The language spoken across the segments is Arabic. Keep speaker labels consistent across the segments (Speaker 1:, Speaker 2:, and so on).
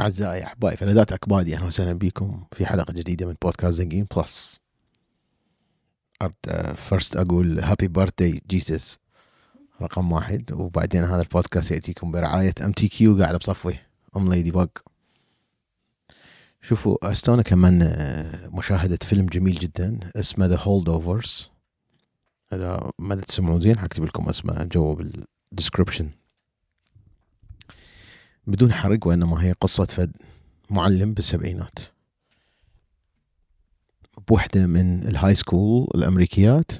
Speaker 1: أعزائي أحبائي فلذات أكبادي أهلا وسهلا بكم في حلقة جديدة من بودكاست زنقين بلس فرست أقول هابي بيرثداي جيسس رقم واحد. وبعدين هذا البودكاست يأتيكم برعاية ام تي كيو قاعد بصفوه أم ليدي باج شوفوا أستونا كمان آه، مشاهدة فيلم جميل جدا اسمه ذا هولد اوفرز إذا ما تسمعون زين حكتب لكم اسمه جوا بالدسكربشن بدون حرق وإنما هي قصة فد معلم بالسبعينات. بوحدة من ال high school الأمريكيات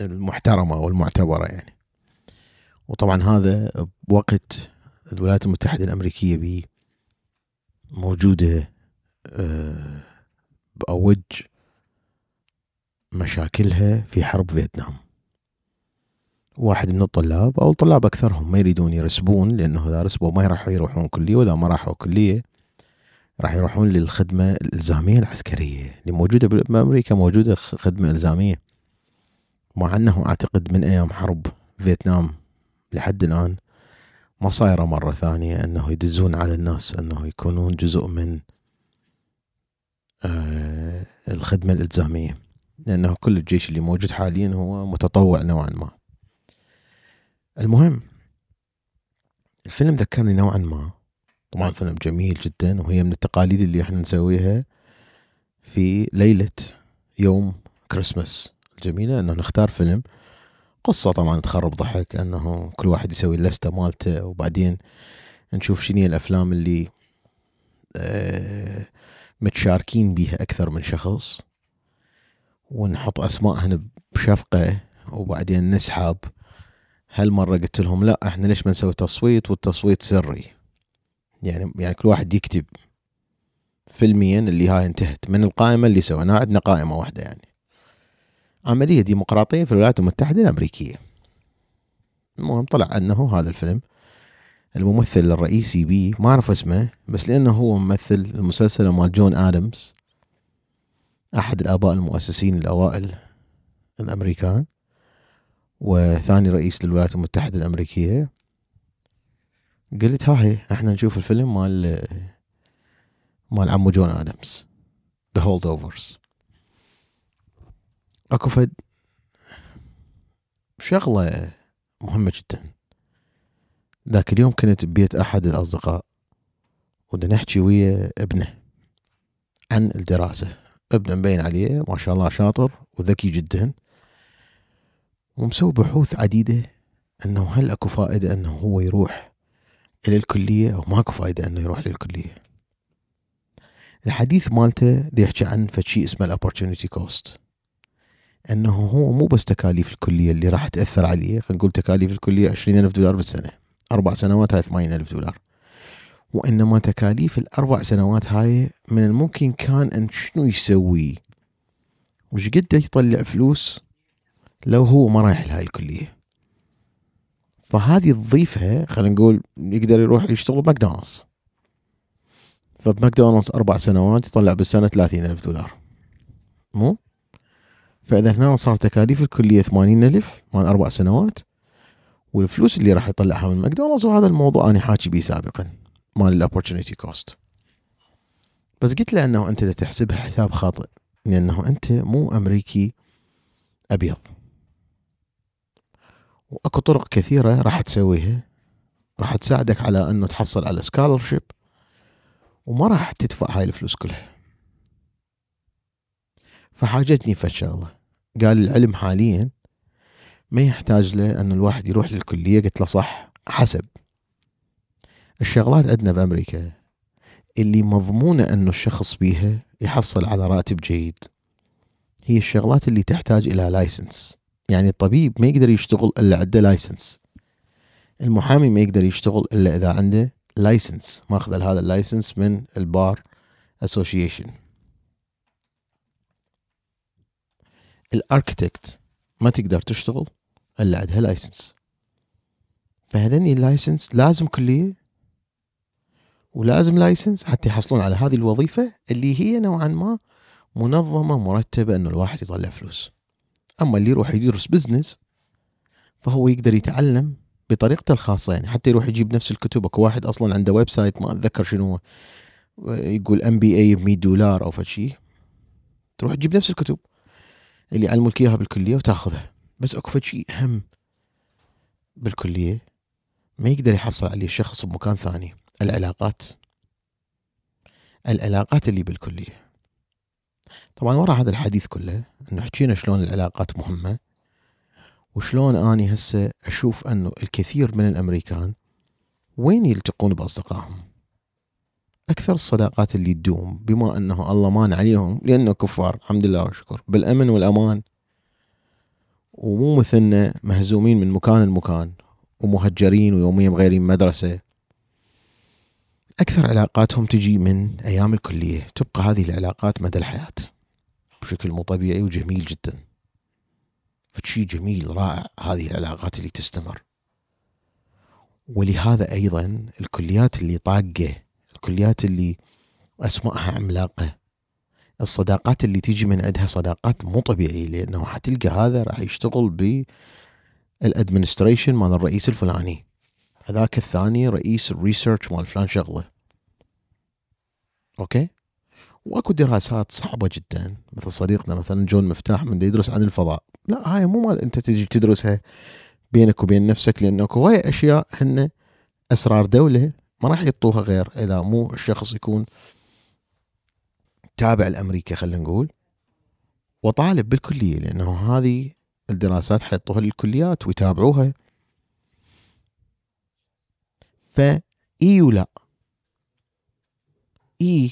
Speaker 1: المحترمة والمعتبرة يعني. وطبعا هذا بوقت الولايات المتحدة الأمريكية بي موجودة آه، بأوج مشاكلها في حرب فيتنام. واحد من الطلاب أو الطلاب أكثرهم ما يريدون يرسبون لأنه إذا رسبوا ما راح يروحون كلية وإذا ما راحوا كلية راح يروحون للخدمة الإلزامية العسكرية اللي موجودة بأمريكا موجودة خدمة إلزامية. مع انه أعتقد من أيام حرب فيتنام لحد الآن ما صايرة مرة ثانية أنه يدزون على الناس أنه يكونون جزء من آه الخدمة الإلزامية. لأنه كل الجيش اللي موجود حاليا هو متطوع نوعا ما. المهم الفيلم ذكرني نوعا ما. طبعا فيلم جميل جدا وهي من التقاليد اللي إحنا نسويها في ليلة يوم كريسماس الجميلة. إنه نختار فيلم. قصة طبعا تخرب ضحك إنه كل واحد يسوي اللستة مالته وبعدين نشوف شنو الأفلام اللي آه متشاركين بيها أكثر من شخص. ونحط اسمائهن بشفقة وبعدين نسحب. هالمرة قلت لهم لا إحنا ليش ما نسوي تصويت والتصويت سري؟ يعني يعني كل واحد يكتب فيلميا اللي هاي انتهت من القائمة اللي سويناها عندنا قائمة واحدة يعني. عملية ديمقراطية في الولايات المتحدة الأمريكية. المهم طلع أنه هذا الفيلم الممثل الرئيسي بيه ما أعرف اسمه بس لأنه هو ممثل المسلسل مال جون آدمز أحد الآباء المؤسسين الأوائل الأمريكان. وثاني رئيس للولايات المتحدة الأمريكية. قلت هاي إحنا نشوف الفيلم مال مال عمو جون آدمز The Holdovers. أكو فد شغلة مهمة جدا. ذاك اليوم كنت ببيت أحد الأصدقاء ودنا نحكي ويا ابنه عن الدراسة. ابنه مبين عليه ما شاء الله شاطر وذكي جدا. ومسوي بحوث عديدة أنه هل أكو فائدة أنه هو يروح إلى الكلية أو ماكو فائدة أنه يروح للكلية؟ الحديث مالته دي يحكي عن فشي اسمه ال opportunity cost أنه هو مو بس تكاليف الكلية اللي راح تأثر عليه خلينا نقول تكاليف الكلية عشرين ألف دولار بالسنة أربع سنوات هاي ثمانين ألف دولار. وإنما تكاليف الأربع سنوات هاي من الممكن كان أن شنو يسوي؟ وش قد يطلع فلوس؟ لو هو ما رايح لهاي الكلية. فهذه تضيفها خلينا نقول يقدر يروح يشتغل بماكدونالدز. فبماكدونالدز أربع سنوات يطلع بالسنة ثلاثين ألف دولار. مو؟ فإذا هنا صار تكاليف الكلية ثمانين ألف مال أربع سنوات والفلوس اللي راح يطلعها من ماكدونالدز وهذا الموضوع أنا حاكي به سابقا مال ال opportunity cost بس قلت له أنه أنت تحسبها حساب خاطئ لأنه أنت مو أمريكي أبيض. وأكو طرق كثيرة راح تسويها. راح تساعدك على إنه تحصل على scholarship وما راح تدفع هاي الفلوس كلها. فحاججني في شغله قال العلم حاليا ما يحتاج له إن الواحد يروح للكلية قلت له صح حسب. الشغلات عندنا بأمريكا اللي مضمونة إنه الشخص بيها يحصل على راتب جيد. هي الشغلات اللي تحتاج إلى license يعني الطبيب ما يقدر يشتغل إلا عنده license المحامي ما يقدر يشتغل إلا إذا عنده license ماخذ هذا ال license من ال bar association ال architect ما تقدر تشتغل إلا عندها license فهذني ال license لازم كلية ولازم license حتى يحصلون على هذه الوظيفة اللي هي نوعا ما منظمة مرتبة إنه الواحد يطلع فلوس. أما اللي يروح يدرس business فهو يقدر يتعلم بطريقته الخاصة. يعني حتى يروح يجيب نفس الكتب أكو واحد أصلا عنده website ما أتذكر شنو يقول MBA ب 100 دولار أو فشي تروح تجيب نفس الكتب اللي علموك إياها بالكلية وتاخذها. بس أكو شيء أهم بالكلية ما يقدر يحصل عليه الشخص بمكان ثاني. العلاقات العلاقات اللي بالكلية. طبعا ورا هذا الحديث كله إنه حكينا شلون العلاقات مهمة وشلون أني هسه أشوف إنه الكثير من الأمريكان وين يلتقون بأصدقائهم؟ أكثر الصداقات اللي تدوم بما إنه الله مان عليهم لأنه كفار الحمد لله والشكر بالأمن والأمان. ومو مثلنا مهزومين من مكان لمكان ومهجرين ويوميا مغيرين مدرسة. أكثر علاقاتهم تجي من أيام الكلية. تبقى هذه العلاقات مدى الحياة. بشكل مو طبيعي وجميل جدا. فشي جميل رائع هذه العلاقات اللي تستمر. ولهذا أيضا الكليات اللي طاقة الكليات اللي أسمائها عملاقة الصداقات اللي تيجي من عندها صداقات مو طبيعية لأنه حتلقى هذا راح يشتغل بالادمنستريشن مال الرئيس الفلاني. هذاك الثاني رئيس ال research مال فلان شغله أوكي؟ وأكو دراسات صعبة جدا. مثل صديقنا مثلا جون مفتاح من يدرس عن الفضاء. لا هاي مو مال أنت تجي تدرسها بينك وبين نفسك لأنه أكو هواي أشياء هن أسرار دولة ما راح يعطوها غير إذا مو الشخص يكون تابع لأمريكا خلينا نقول وطالب بالكلية لأنه هذه الدراسات حيطوها للكليات ويتابعوها. فاي ولا. إي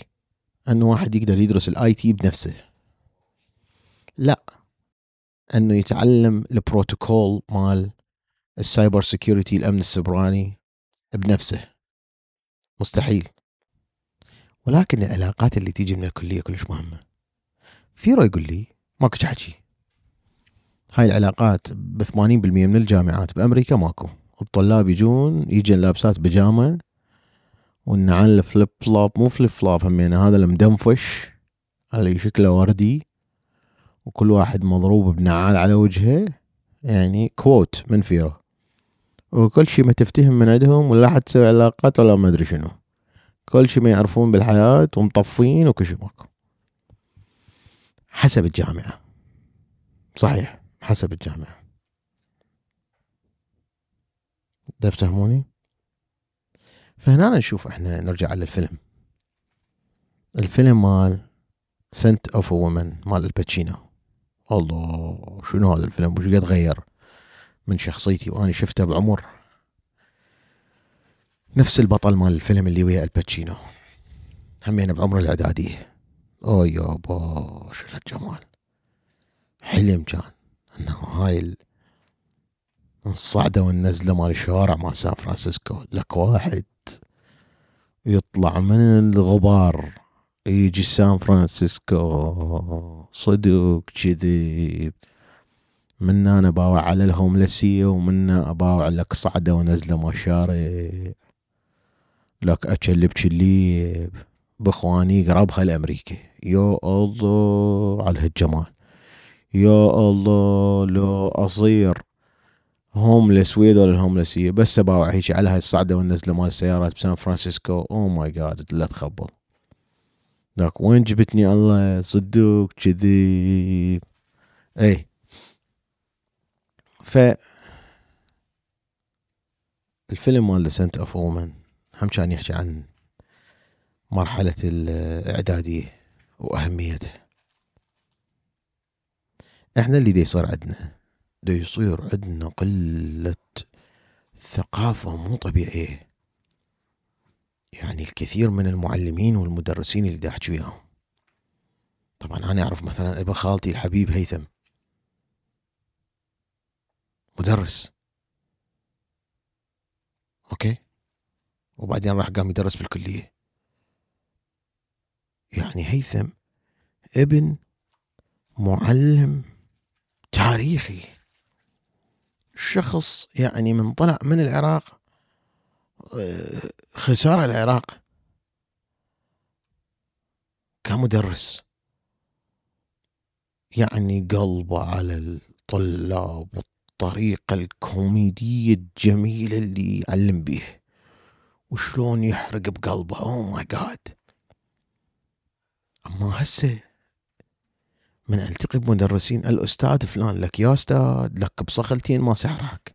Speaker 1: أنه واحد يقدر يدرس ال IT بنفسه. لا أنه يتعلم البروتوكول مال ال cyber security الأمن السبراني بنفسه. مستحيل. ولكن العلاقات اللي تيجي من الكلية كلش مهمة. فيرو يقول لي ماكو حكي. هاي العلاقات ب 80% من الجامعات بأمريكا ماكو. الطلاب يجون يجن لابسات بيجامة والنعال ال flip flop مو flip flop همينه هذا المدنفش اللي شكله وردي وكل واحد مضروب بنعال على وجهه يعني quote من فيرو وكل شي ما تفتهم من عندهم ولا حد تسوي علاقات ولا ما أدري شنو. كل شي ما يعرفون بالحياة ومطفين وكل ماكو حسب الجامعة. صحيح حسب الجامعة. تفهموني فهنا نشوف إحنا نرجع على الفيلم الفيلم مال Scent of Woman مال الباتشينو. الله شنو هذا الفيلم؟ وش قد غير من شخصيتي وأنا شفته بعمر. نفس البطل مال الفيلم اللي ويا الباتشينو. همين بعمر الاعدادية أوه يابا شو الجمال. حلم كان إنه هاي الصعدة والنزلة مال الشوارع مال سان فرانسيسكو لك واحد يطلع من الغبار يجي سان فرانسيسكو صدق كذي منا أنا باوع على الهوملسية ومنا اباوع لك صعدة ونزلة مال الشارع. لك اكلب كليب بإخواني قرابها الامريكي يا الله على هالجمال. يا الله لو أصير homeless ويا ذول الهوملسية بس اباوع هيك على هاي الصعدة والنزلة مال السيارات بسان فرانسيسكو. oh my God لا تخبل ذاك وين جبتني الله صدق كذي؟ اي ف الفيلم مال the Scent of Woman هم كان يحكي عن مرحلة الإعدادية وأهميتها. إحنا اللي دي يصير عندنا. دي يصير عندنا قلة ثقافة مو طبيعية. يعني الكثير من المعلمين والمدرسين اللي دا أحكي وياهم. طبعا أنا أعرف مثلا ابن خالتي الحبيب هيثم. مدرس. أوكي؟ وبعدين راح قام يدرس بالكلية. يعني هيثم ابن معلم تاريخي. شخص يعني من طلع من العراق آه، خسارة العراق. كمدرس. يعني قلبه على الطلاب الطريقة الكوميدية الجميلة اللي يعلم بيها. وشلون يحرق بقلبه؟ oh my God أما هسه من ألتقي بمدرسين الأستاذ فلان لك يا أستاذ لك بصخلتين ما سرحك.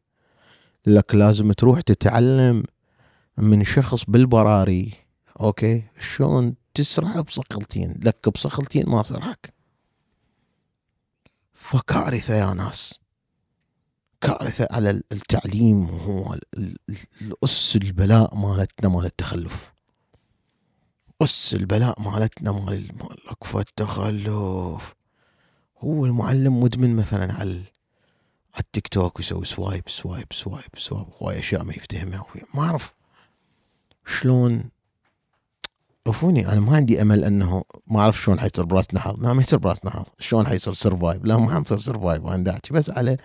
Speaker 1: لك لازم تروح تتعلم من شخص بالبراري أوكي؟ شلون تسرح بصخلتين لك بصخلتين ما سرحك. فكارثة يا ناس. كارثة على التعليم وهو الأس البلاء مالتنا مال التخلف. أس البلاء مالتنا مال الأكفة التخلف. هو المعلم مدمن مثلا على على التيك توك ويسوي swipe swipe swipe swipe هواي أشياء ما يفتهمها ما أعرف شلون عرفوني أنا ما عندي أمل انه ما أعرف شلون حيصير براسنا حظ لا ما يصير براسنا حظ شلون حيصير survive لا ما حنصير survive أنا بس على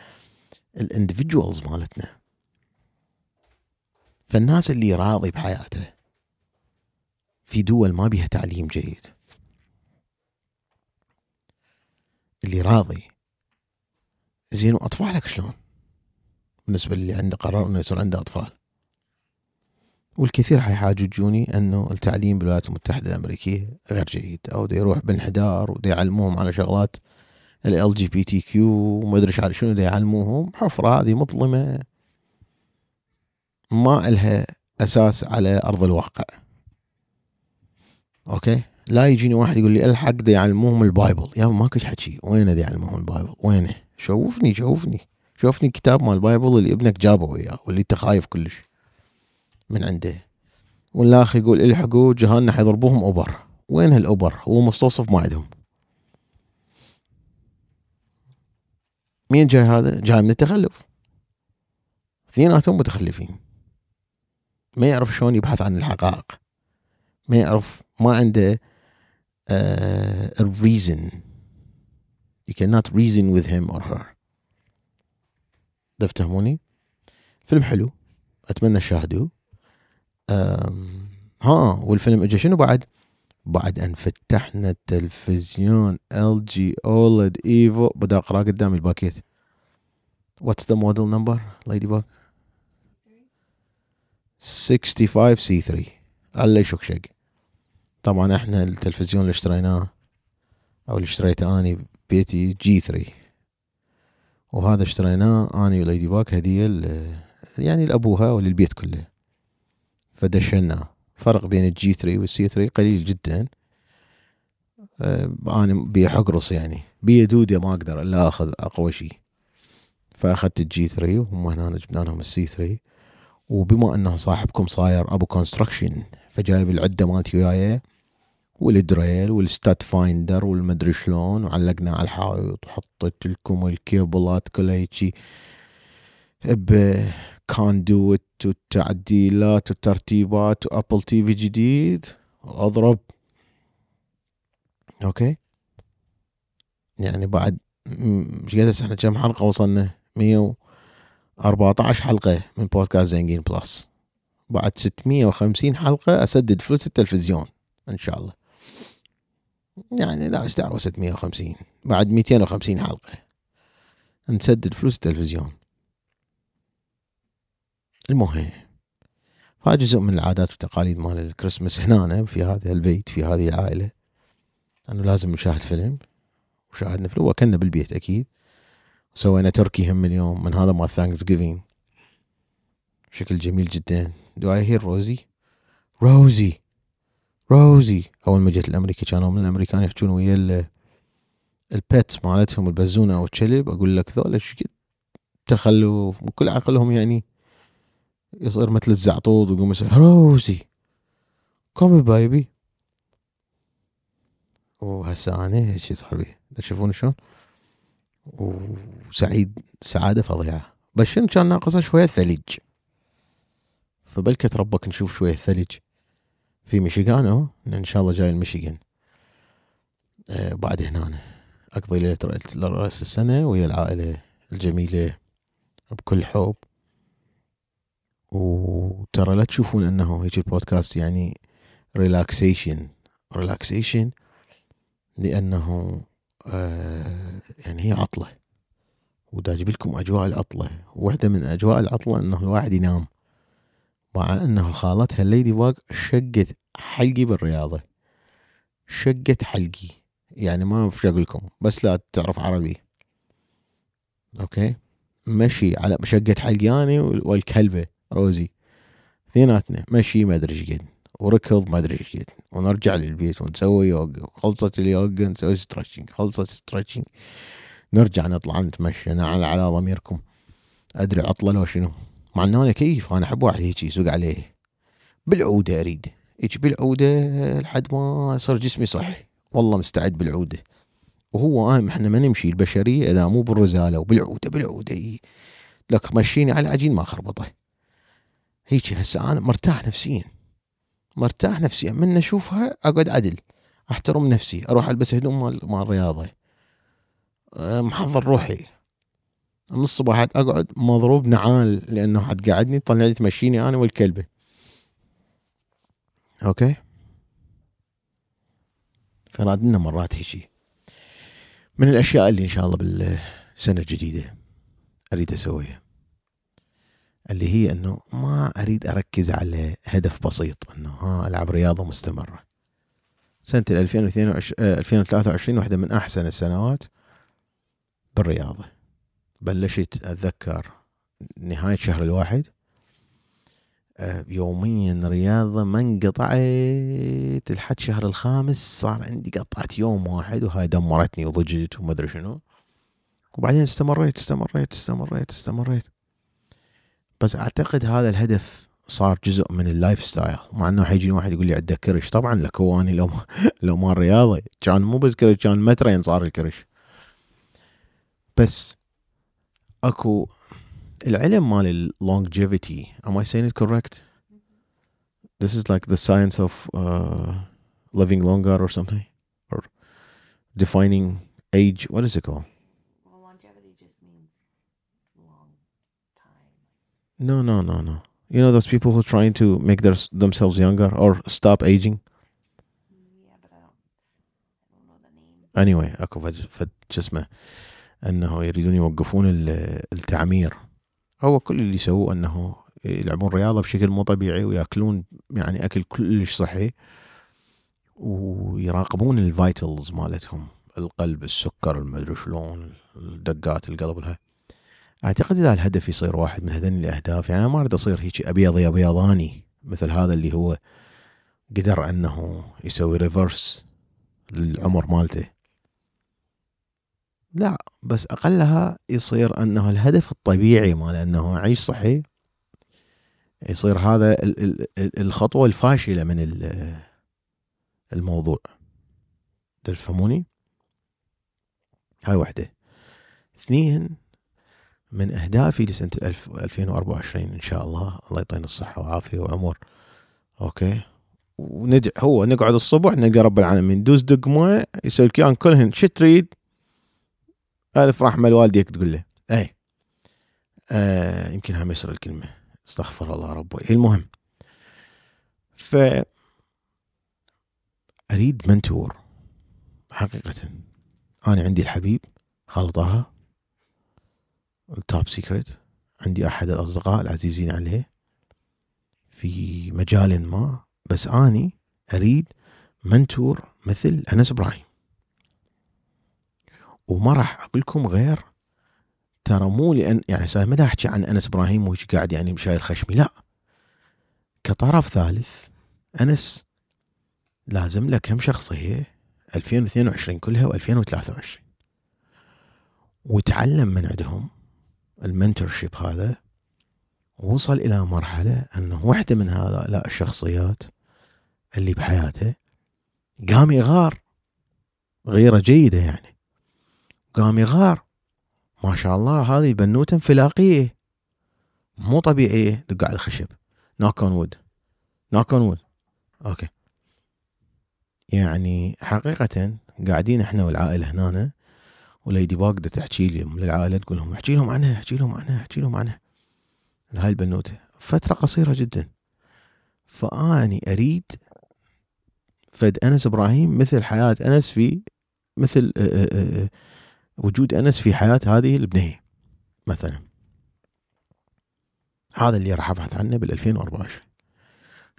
Speaker 1: الاندفجوالز مالتنا. فالناس اللي راضي بحياته في دول ما بيها تعليم جيد. اللي راضي. زين وأطفالك شلون؟ بالنسبة للي عنده قرار إنه يصير عنده أطفال. والكثير حيحاججوني إنه التعليم بالولايات المتحدة الأمريكية غير جيد أو دا يروح بانحدار ودا يعلموهم على شغلات ال LGBTQ وما أدري على شنو دا يعلموهم. حفرة هذه مظلمة. ما إلها أساس على أرض الواقع. أوكي؟ لا يجيني واحد يقول لي الحق دا يعلموهم ال Bible. يا ماكو حكي. وين دا يعلموهم ال Bible؟ وينه؟ شوفني شوفني. شوفني الكتاب مال ال Bible اللي ابنك جابه وياه واللي انت خايف كلش من عنده. والاخ يقول الحقوا جهالنا حيضربوهم اوبر وين هالاوبر هو مستوصف ما عندهم. مين جاي هذا؟ جاي من التخلف. اثنيناتهم متخلفين. ما يعرف شلون يبحث عن الحقائق. ما يعرف ما عنده uh, a reason. You cannot reason with him or her. تفهموني فيلم حلو. أتمنى تشاهدوه. ها والفيلم اجى شنو بعد؟ بعد أن فتحنا التلفزيون. LG OLED evo. بدأ أقرأ قدامي الباكيت. what's the model number ليدي باك 65 C 3 الله يشكشق طبعا إحنا التلفزيون اللي اشتريناه أو اللي اشتريته اني بيتي G 3 وهذا اشتريناه اني وليدي باك هدية يعني لأبوها وللبيت كله. فدشنا فرق بين ال G 3 وال C 3 قليل جدا. آه، أنا حقرص يعني. بي دوده ما أقدر إلا أخذ أقوى شيء. فأخذت ال G 3 وهم هنا جبنا لهم ال C 3 وبما أنه صاحبكم صاير أبو construction فجايب العدة مالتي وياي. وال drill وال stud finder والمدري شلون وعلقنا على الحائط وحطيت لكم الكيبلات كلها هيجي بكاندوت وتعديلات وترتيبات و Apple TV جديد. أضرب. okay. يعني بعد إيش قد إحنا كم حلقة وصلنا 114 حلقة من بودكاست زنجين Plus. بعد 650 حلقة أسدد فلوس التلفزيون إن شاء الله. يعني لا إيش دعوة 650 بعد 250 حلقة. نسدد فلوس التلفزيون. المهم فهذا جزء من العادات والتقاليد مال الكريسماس هنا في هذا البيت في هذه العائلة. أنه لازم نشاهد فيلم وشاهدنا فيلم وكلنا بالبيت أكيد. سوينا تركي هم اليوم من هذا مال Thanksgiving بشكل جميل جدا. do I hear Rosie Rosie روزي أول ما جيت لأمريكا كانوا من الأمريكان يحجون ويا ال pets مالتهم البزونة أو الكلب أقول لك ذولا إيش تخلف كل عقلهم يعني يصير مثل الزعطوط ويقوم روزي come baby وهسه أنا هيك صار بي تشوفون شلون؟ وسعيد سعادة فظيعة. بس شنو كان ناقصه شوية ثلج. فبلكت ربك نشوف شوية ثلج. في ميشيغان إن شاء الله جاي الميشيغان. آه بعد هنا أقضي ليلة راس السنة ويا العائلة الجميلة بكل حب. وترى لا تشوفون أنه هيك البودكاست يعني relaxation relaxation لأنه آه يعني هي عطلة. ودا أجيب لكم أجواء العطلة. واحدة من أجواء العطلة إنه الواحد ينام. مع أنه خالتها ال ladybug شقت حلقي بالرياضة. شقت حلقي. يعني ما اعرف أقول لكم بس لا تعرف عربي. okay؟ مشي على شقت حلقياني والكلبة روزي. اثنيناتنا مشي ما أدري إيش قد. وركض ما أدري إيش قد. ونرجع للبيت ونسوي يوغا خلصت اليوغا نسوي stretching خلصت stretching نرجع نطلع نتمشى على على ضميركم. أدري عطلة لو شنو. مع انه أنا كيف؟ أنا أحب واحد هيك يسوق عليه. بالعودة أريد. هيك بالعودة؟ لحد ما يصير جسمي صحي. والله مستعد بالعودة. وهو اهم إحنا ما نمشي البشرية اذا مو بالرزالة. وبالعودة بالعودة. لك مشيني على العجين ما خربطه. هيك هسه أنا مرتاح نفسيا. مرتاح نفسيا. من اشوفها أقعد عدل. أحترم نفسي. أروح ألبس هدوم مال الرياضه أه، محضر روحي. من الصبح أقعد مضروب نعال لأنه حد قاعدني طلع لي تمشيني أنا والكلبة. أوكي؟ فنادنا مرات هيجي. من الأشياء اللي إن شاء الله بالسنة الجديدة أريد أسويها. اللي هي إنه ما أريد أركز على هدف بسيط إنه ها ألعب رياضة مستمرة. سنة 2022 2023 واحدة من أحسن السنوات بالرياضة. بلشت أتذكر نهاية شهر الواحد آه، يوميا رياضة ما انقطعت. لحد شهر الخامس صار عندي قطعت يوم واحد وهاي دمرتني وضجت وما أدري شنو. وبعدين استمريت استمريت استمريت استمريت. بس أعتقد هذا الهدف صار جزء من ال lifestyle. مع إنه حيجي واحد يقول لي عنده كرش. طبعا لك هو اني لو لو ما رياضة. كان مو بس كرش كان مترين صار الكرش. بس اكو العلم مال longevity am I saying it correct this is like the science of uh, living longer or something or defining age what is it called No, no, no, no. You know those people who are trying to make their, themselves younger or stop aging.
Speaker 2: Yeah, but I don't. I don't know the name.
Speaker 1: Anyway, اكو فد جسمه أنه يريدون يوقفون التعمير. هو كل اللي يسووه أنه يلعبون رياضة بشكل مو طبيعي ويأكلون يعني أكل كلش صحي ويراقبون ال vitals مالتهم القلب السكر المدري شلون الدقات القلب والهاي أعتقد إذا الهدف يصير واحد من هذين الأهداف يعني أنا ما أريد أصير هيك أبيض ابيضاني مثل هذا اللي هو قدر أنه يسوي ريفرس للعمر مالته. لا بس أقلها يصير أنه الهدف الطبيعي مال أنه أعيش صحي يصير هذا الخطوة الفاشلة من الموضوع. تفهموني؟ هاي وحدة. اثنين من أهدافي لسنة 2024 إن شاء الله الله يعطينا الصحة والعافية وعمر أوكي؟ وندع هو نقعد الصبح نلقى رب العالمين. دوز دق مويه يسوي الكيان كلهن. شو تريد؟ الف رحمه لوالديك تقول له اي آه يمكن هم يسر الكلمة. استغفر الله ربي المهم؟ ف أريد منتور حقيقة. أنا عندي الحبيب خالد طه التوب سيكريت عندي أحد الأصدقاء العزيزين عليه. في مجال ما بس أني أريد منتور مثل أنس إبراهيم. وما راح أقول لكم غير ترى مو لأن يعني ما أحكي عن أنس إبراهيم وهيك قاعد يعني مشايل خشمي لا. كطرف ثالث أنس لازم له كم شخصيه 2022 كلها و2023 وتعلم من عندهم ال mentorship هذا وصل إلى مرحلة أنه واحدة من هؤلاء الشخصيات اللي بحياته قام يغار غيرة جيدة يعني. قام يغار. ما شاء الله هذه بنوتة انفلاقية مو طبيعية دق على الخشب. knock on wood knock on wood okay. يعني حقيقة قاعدين إحنا والعائلة هنا وليدي باقدة تحكي لي للعائلة تقول لهم احكي لهم عنها احكي لهم عنها احكي لهم عنها. هاي البنوتة فترة قصيرة جدا. فأني أريد فد أنس إبراهيم مثل حياة أنس في مثل وجود أنس في حياة هذه البنية مثلا. هذا اللي راح أبحث عنه بال 2024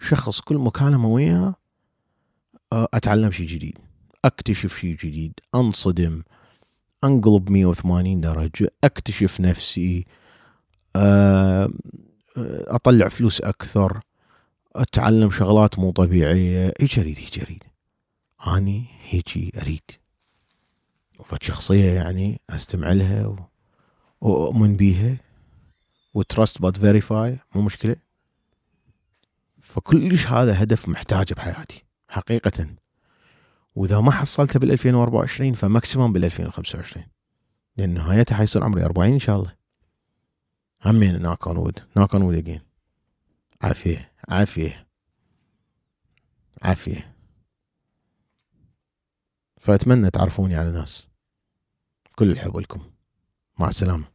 Speaker 1: شخص كل مكالمه وياه أتعلم شيء جديد أكتشف شيء جديد أنصدم أنقلب 180 درجة أكتشف نفسي آه، أطلع فلوس أكثر أتعلم شغلات مو طبيعية هيك أريد هيك أريد. أني هيجي أريد. وفد شخصية يعني أستمع لها وأؤمن بيها و trust but verify مو مشكلة. فكلش هذا هدف محتاجه بحياتي حقيقة. وإذا ما حصلته بال 2024 ف maximum بال 2025 لأن نهايتها حيصير عمري 40 إن شاء الله. همين knock on wood knock on wood again عافية عافية عافية. فأتمنى تعرفوني على ناس. كل الحب لكم. مع السلامة.